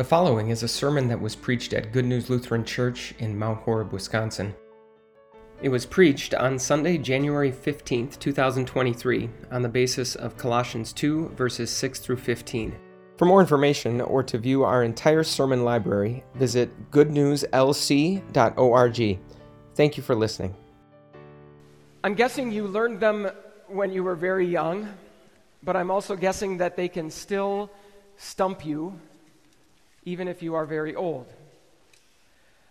The following is a sermon that was preached at Good News Lutheran Church in Mount Horeb, Wisconsin. It was preached on Sunday, January 15th, 2023, on the basis of Colossians 2, verses 6 through 15. For more information or to view our entire sermon library, visit goodnewslc.org. Thank you for listening. I'm guessing you learned them when you were very young, but I'm also guessing that they can still stump you even if you are very old.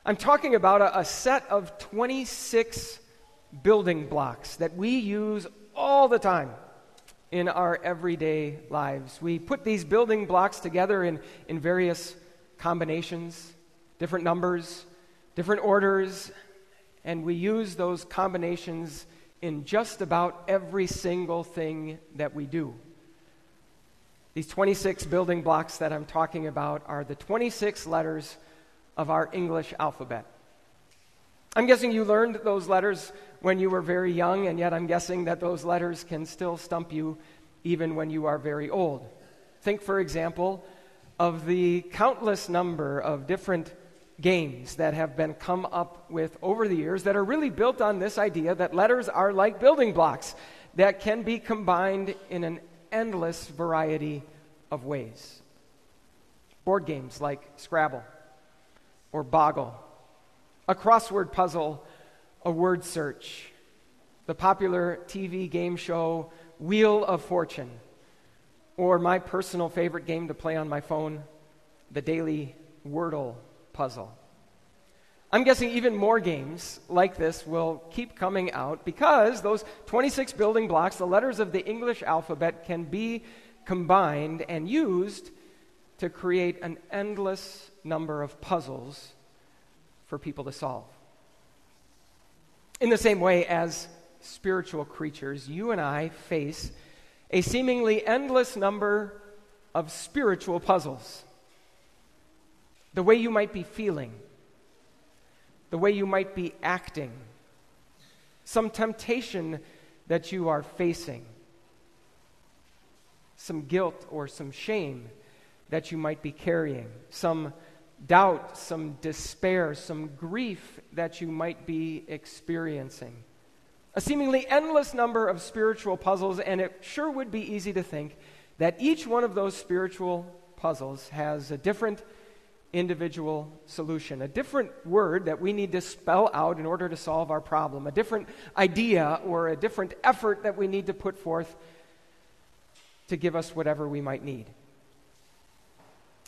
I'm talking about a, a, set of 26 building blocks that we use all the time in our everyday lives. We put these building blocks together in, in various combinations, different numbers, different orders, and we use those combinations in just about every single thing that we do. These 26 building blocks that I'm talking about are the 26 letters of our English alphabet. I'm guessing you learned those letters when you were very young, and yet I'm guessing that those letters can still stump you even when you are very old. Think, for example, of the countless number of different games that have been come up with over the years that are really built on this idea that letters are like building blocks that can be combined in an endless variety of ways. Board games like Scrabble or Boggle, a crossword puzzle, a word search, the popular TV game show Wheel of Fortune, or my personal favorite game to play on my phone, the daily Wordle puzzle. I'm guessing even more games like this will keep coming out because those 26 building blocks, the letters of the English alphabet, can be combined and used to create an endless number of puzzles for people to solve. In the same way as spiritual creatures, you and I face a seemingly endless number of spiritual puzzles. The way you might be feeling the way you might be acting, some temptation that you are facing, some guilt or some shame that you might be carrying, some doubt, some despair, some grief that you might be experiencing. A seemingly endless number of spiritual puzzles, and it sure would be easy to think that each one of those spiritual puzzles has a different individual solution, a different word that we need to spell out in order to solve our problem, a different idea or a different effort that we need to put forth to give us whatever we might need.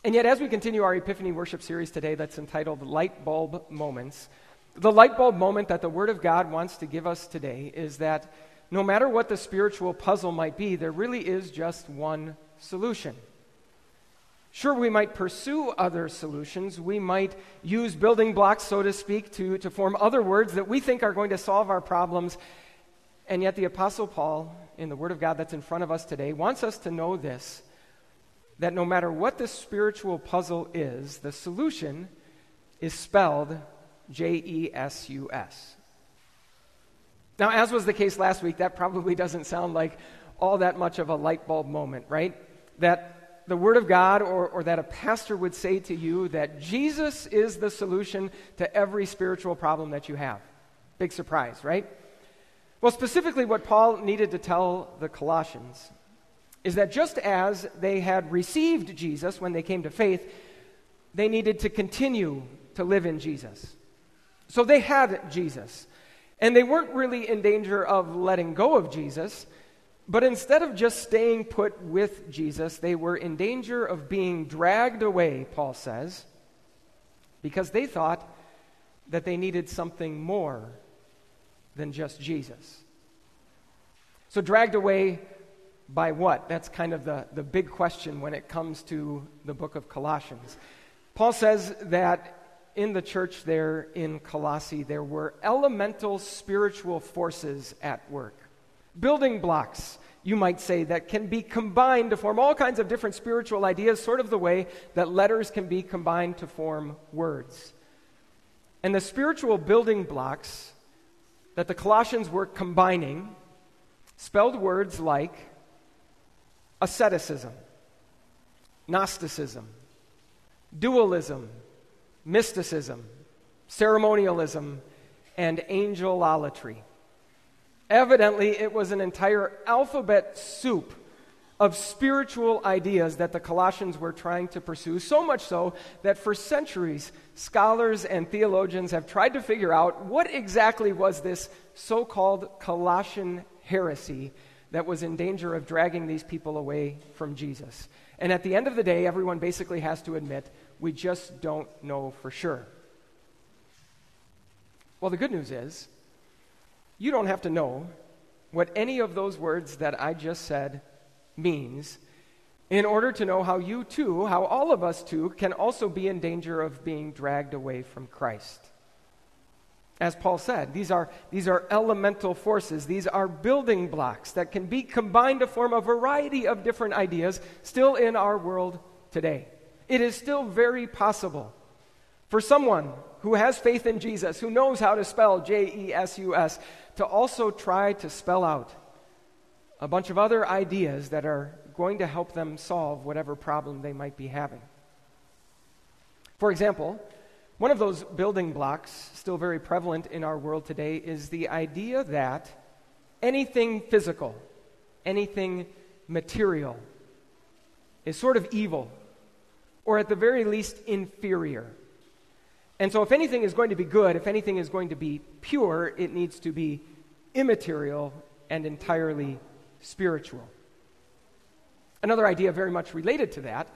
And yet, as we continue our Epiphany worship series today that's entitled Light Bulb Moments, the light bulb moment that the Word of God wants to give us today is that no matter what the spiritual puzzle might be, there really is just one solution. Sure, we might pursue other solutions. We might use building blocks, so to speak, to, to form other words that we think are going to solve our problems. And yet, the Apostle Paul, in the Word of God that's in front of us today, wants us to know this that no matter what the spiritual puzzle is, the solution is spelled J E S U S. Now, as was the case last week, that probably doesn't sound like all that much of a light bulb moment, right? That the Word of God or, or that a pastor would say to you that Jesus is the solution to every spiritual problem that you have. Big surprise, right? Well, specifically, what Paul needed to tell the Colossians is that just as they had received Jesus when they came to faith, they needed to continue to live in Jesus. So they had Jesus. And they weren't really in danger of letting go of Jesus but instead of just staying put with Jesus, they were in danger of being dragged away, Paul says, because they thought that they needed something more than just Jesus. So, dragged away by what? That's kind of the, the big question when it comes to the book of Colossians. Paul says that in the church there in Colossae, there were elemental spiritual forces at work, building blocks you might say, that can be combined to form all kinds of different spiritual ideas, sort of the way that letters can be combined to form words. And the spiritual building blocks that the Colossians were combining spelled words like asceticism, Gnosticism, dualism, mysticism, ceremonialism, and angelolatry. Evidently, it was an entire alphabet soup of spiritual ideas that the Colossians were trying to pursue, so much so that for centuries, scholars and theologians have tried to figure out what exactly was this so called Colossian heresy that was in danger of dragging these people away from Jesus. And at the end of the day, everyone basically has to admit we just don't know for sure. Well, the good news is you don't have to know what any of those words that I just said means in order to know how you too, how all of us too, can also be in danger of being dragged away from Christ. As Paul said, these are, these are elemental forces. These are building blocks that can be combined to form a variety of different ideas still in our world today. It is still very possible for someone who has faith in Jesus, who knows how to spell J E S U S, to also try to spell out a bunch of other ideas that are going to help them solve whatever problem they might be having. For example, one of those building blocks, still very prevalent in our world today, is the idea that anything physical, anything material, is sort of evil, or at the very least inferior. And so, if anything is going to be good, if anything is going to be pure, it needs to be immaterial and entirely spiritual. Another idea very much related to that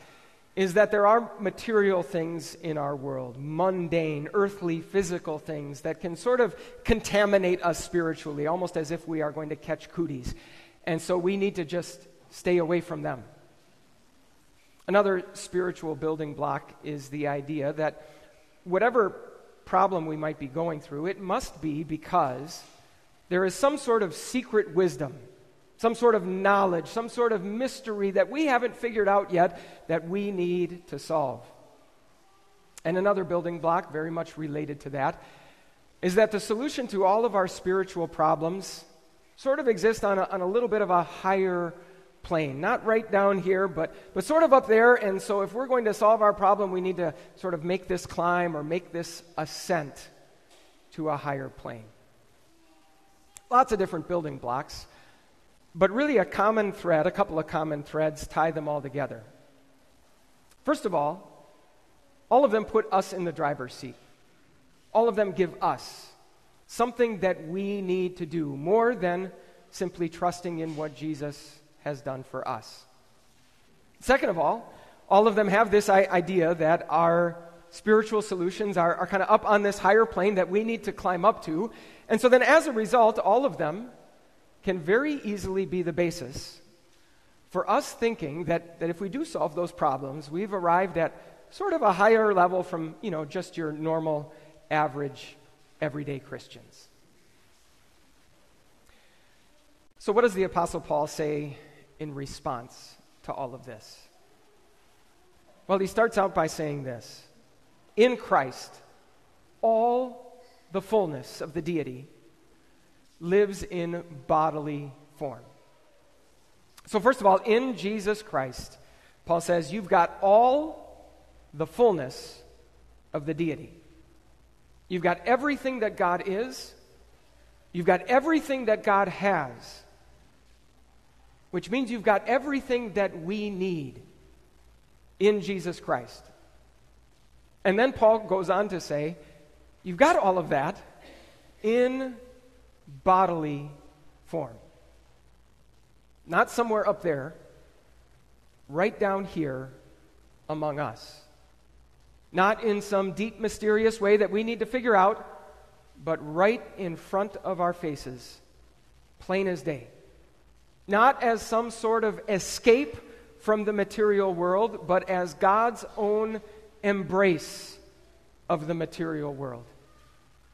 is that there are material things in our world, mundane, earthly, physical things that can sort of contaminate us spiritually, almost as if we are going to catch cooties. And so we need to just stay away from them. Another spiritual building block is the idea that whatever problem we might be going through, it must be because there is some sort of secret wisdom some sort of knowledge, some sort of mystery that we haven't figured out yet that we need to solve. And another building block, very much related to that, is that the solution to all of our spiritual problems sort of exists on a, on a little bit of a higher plane. Not right down here, but, but sort of up there. And so if we're going to solve our problem, we need to sort of make this climb or make this ascent to a higher plane. Lots of different building blocks. But really, a common thread, a couple of common threads tie them all together. First of all, all of them put us in the driver's seat. All of them give us something that we need to do more than simply trusting in what Jesus has done for us. Second of all, all of them have this idea that our spiritual solutions are, are kind of up on this higher plane that we need to climb up to. And so then, as a result, all of them can very easily be the basis for us thinking that, that if we do solve those problems, we've arrived at sort of a higher level from, you know, just your normal, average, everyday Christians. So, what does the Apostle Paul say in response to all of this? Well, he starts out by saying this In Christ, all the fullness of the deity lives in bodily form. So, first of all, in Jesus Christ, Paul says, you've got all the fullness of the deity. You've got everything that God is, you've got everything that God has, which means you've got everything that we need in Jesus Christ. And then Paul goes on to say, you've got all of that in bodily form. Not somewhere up there, right down here among us. Not in some deep, mysterious way that we need to figure out, but right in front of our faces, plain as day. Not as some sort of escape from the material world, but as God's own embrace of the material world.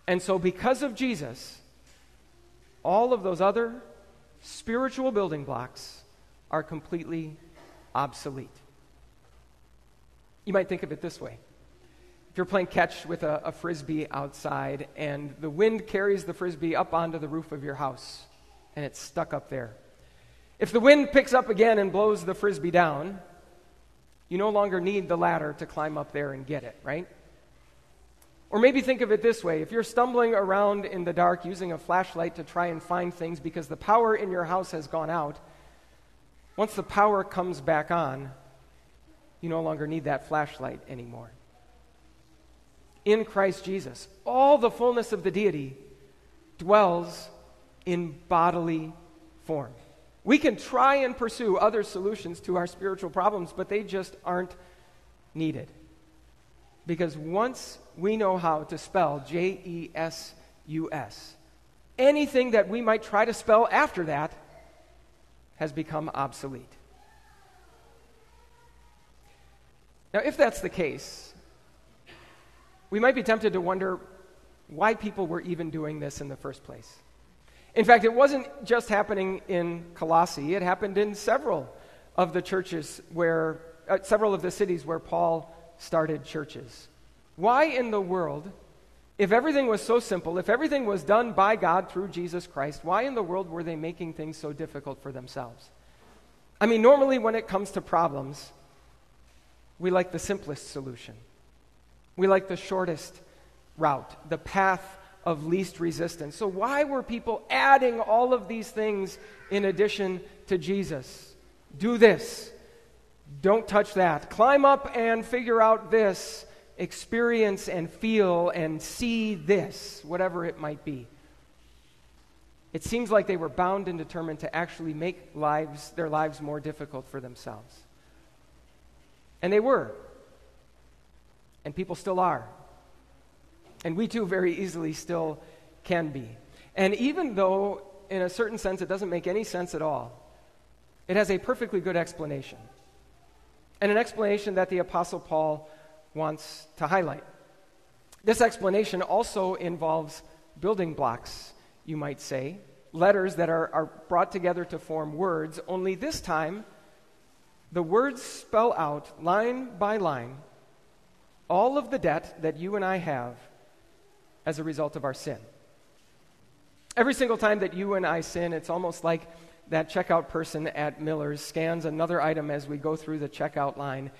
And so, because of Jesus, all of those other spiritual building blocks are completely obsolete. You might think of it this way. If you're playing catch with a, a, frisbee outside and the wind carries the frisbee up onto the roof of your house and it's stuck up there. If the wind picks up again and blows the frisbee down, you no longer need the ladder to climb up there and get it, right? Or maybe think of it this way if you're stumbling around in the dark using a flashlight to try and find things because the power in your house has gone out, once the power comes back on, you no longer need that flashlight anymore. In Christ Jesus, all the fullness of the deity dwells in bodily form. We can try and pursue other solutions to our spiritual problems, but they just aren't needed. Because once we know how to spell J E S U S, anything that we might try to spell after that has become obsolete. Now, if that's the case, we might be tempted to wonder why people were even doing this in the first place. In fact, it wasn't just happening in Colossae, it happened in several of the churches where, uh, several of the cities where Paul started churches. Why in the world, if everything was so simple, if everything was done by God through Jesus Christ, why in the world were they making things so difficult for themselves? I mean, normally when it comes to problems, we like the simplest solution. We like the shortest route, the path of least resistance. So, why were people adding all of these things in addition to Jesus? Do this, don't touch that. Climb up and figure out this. Experience and feel and see this, whatever it might be. It seems like they were bound and determined to actually make lives, their lives more difficult for themselves. And they were. And people still are. And we too very easily still can be. And even though, in a certain sense, it doesn't make any sense at all, it has a perfectly good explanation and an explanation that the Apostle Paul wants to highlight. This explanation also involves building blocks, you might say, letters that are, are brought together to form words, only this time, the words spell out, line by line, all of the debt that you and I have as a result of our sin. Every single time that you and I sin, it's almost like that checkout person at Miller's scans another item as we go through the checkout line,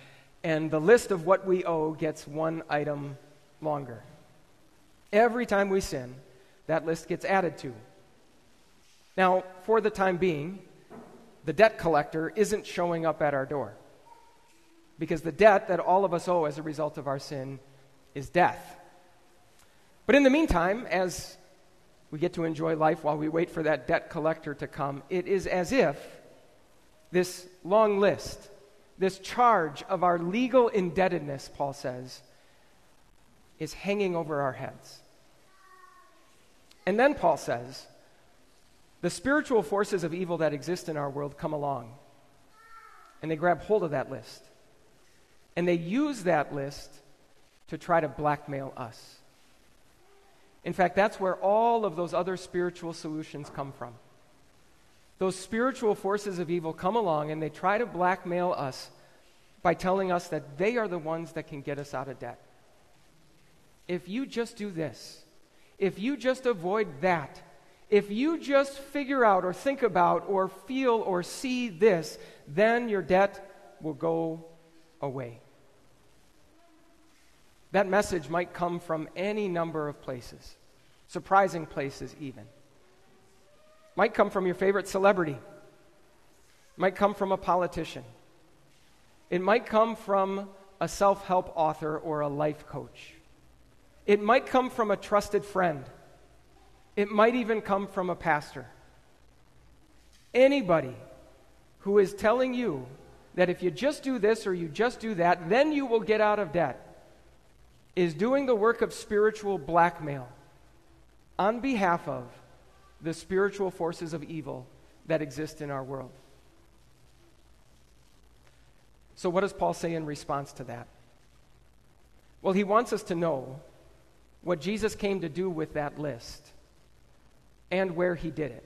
and the list of what we owe gets one item longer. Every time we sin, that list gets added to. Now, for the time being, the debt collector isn't showing up at our door because the debt that all of us owe as a result of our sin is death. But in the meantime, as we get to enjoy life while we wait for that debt collector to come, it is as if this long list, this charge of our legal indebtedness, Paul says, is hanging over our heads. And then Paul says, the spiritual forces of evil that exist in our world come along and they grab hold of that list. And they use that list to try to blackmail us. In fact, that's where all of those other spiritual solutions come from. Those spiritual forces of evil come along and they try to blackmail us by telling us that they are the ones that can get us out of debt. If you just do this, if you just avoid that, if you just figure out or think about or feel or see this, then your debt will go away. That message might come from any number of places, surprising places, even. Might come from your favorite celebrity, might come from a politician, it might come from a self help author or a life coach, it might come from a trusted friend, it might even come from a pastor. Anybody who is telling you that if you just do this or you just do that, then you will get out of debt is doing the work of spiritual blackmail on behalf of the spiritual forces of evil that exist in our world. So, what does Paul say in response to that? Well, he wants us to know what Jesus came to do with that list and where he did it.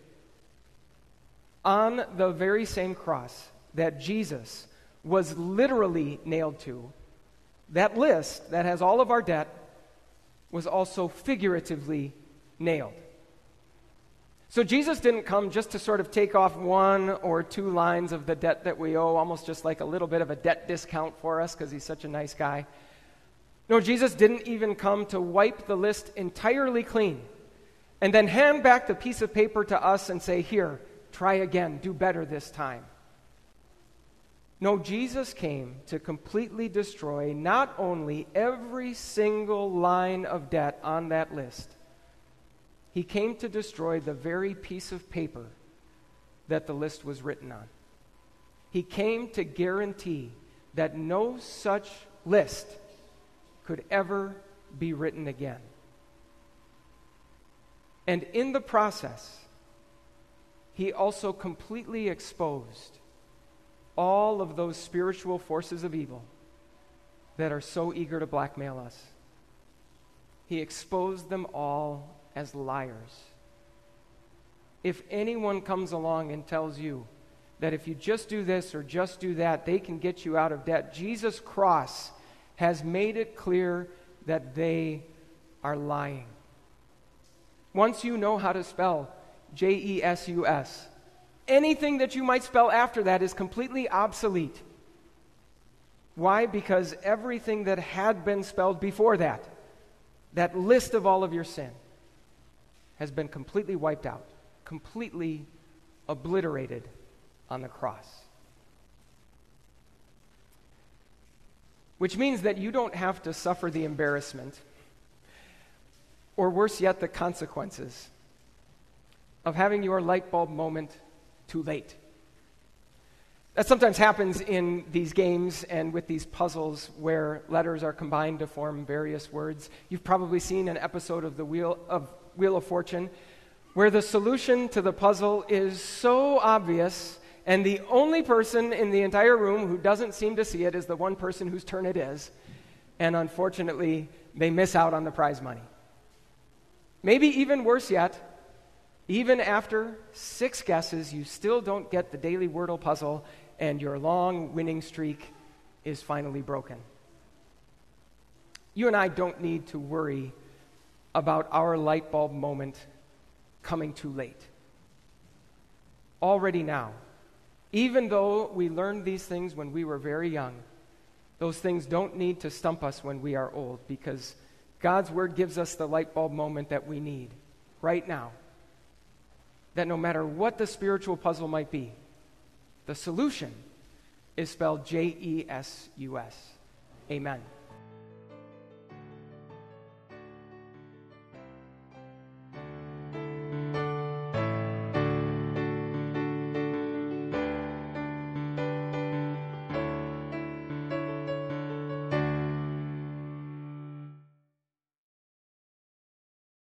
On the very same cross that Jesus was literally nailed to, that list that has all of our debt was also figuratively nailed. So Jesus didn't come just to sort of take off one or two lines of the debt that we owe, almost just like a little bit of a debt discount for us because he's such a nice guy. No, Jesus didn't even come to wipe the list entirely clean and then hand back the piece of paper to us and say, Here, try again, do better this time. No, Jesus came to completely destroy not only every single line of debt on that list, he came to destroy the very piece of paper that the list was written on. He came to guarantee that no such list could ever be written again. And in the process, he also completely exposed all of those spiritual forces of evil that are so eager to blackmail us. He exposed them all as liars. If anyone comes along and tells you that if you just do this or just do that, they can get you out of debt, Jesus' cross has made it clear that they are lying. Once you know how to spell J E S U S, anything that you might spell after that is completely obsolete. Why? Because everything that had been spelled before that, that list of all of your sin, has been completely wiped out, completely obliterated on the cross. Which means that you don't have to suffer the embarrassment, or worse yet, the consequences of having your light bulb moment too late. That sometimes happens in these games and with these puzzles where letters are combined to form various words. You've probably seen an episode of the Wheel of Wheel of Fortune, where the solution to the puzzle is so obvious, and the only person in the entire room who doesn't seem to see it is the one person whose turn it is. And unfortunately, they miss out on the prize money. Maybe even worse yet, even after six guesses, you still don't get the daily Wordle puzzle, and your long winning streak is finally broken. You and I don't need to worry about our light bulb moment coming too late. Already now, even though we learned these things when we were very young, those things don't need to stump us when we are old because God's Word gives us the light bulb moment that we need right now. That no matter what the spiritual puzzle might be, the solution is spelled J E S U S. Amen.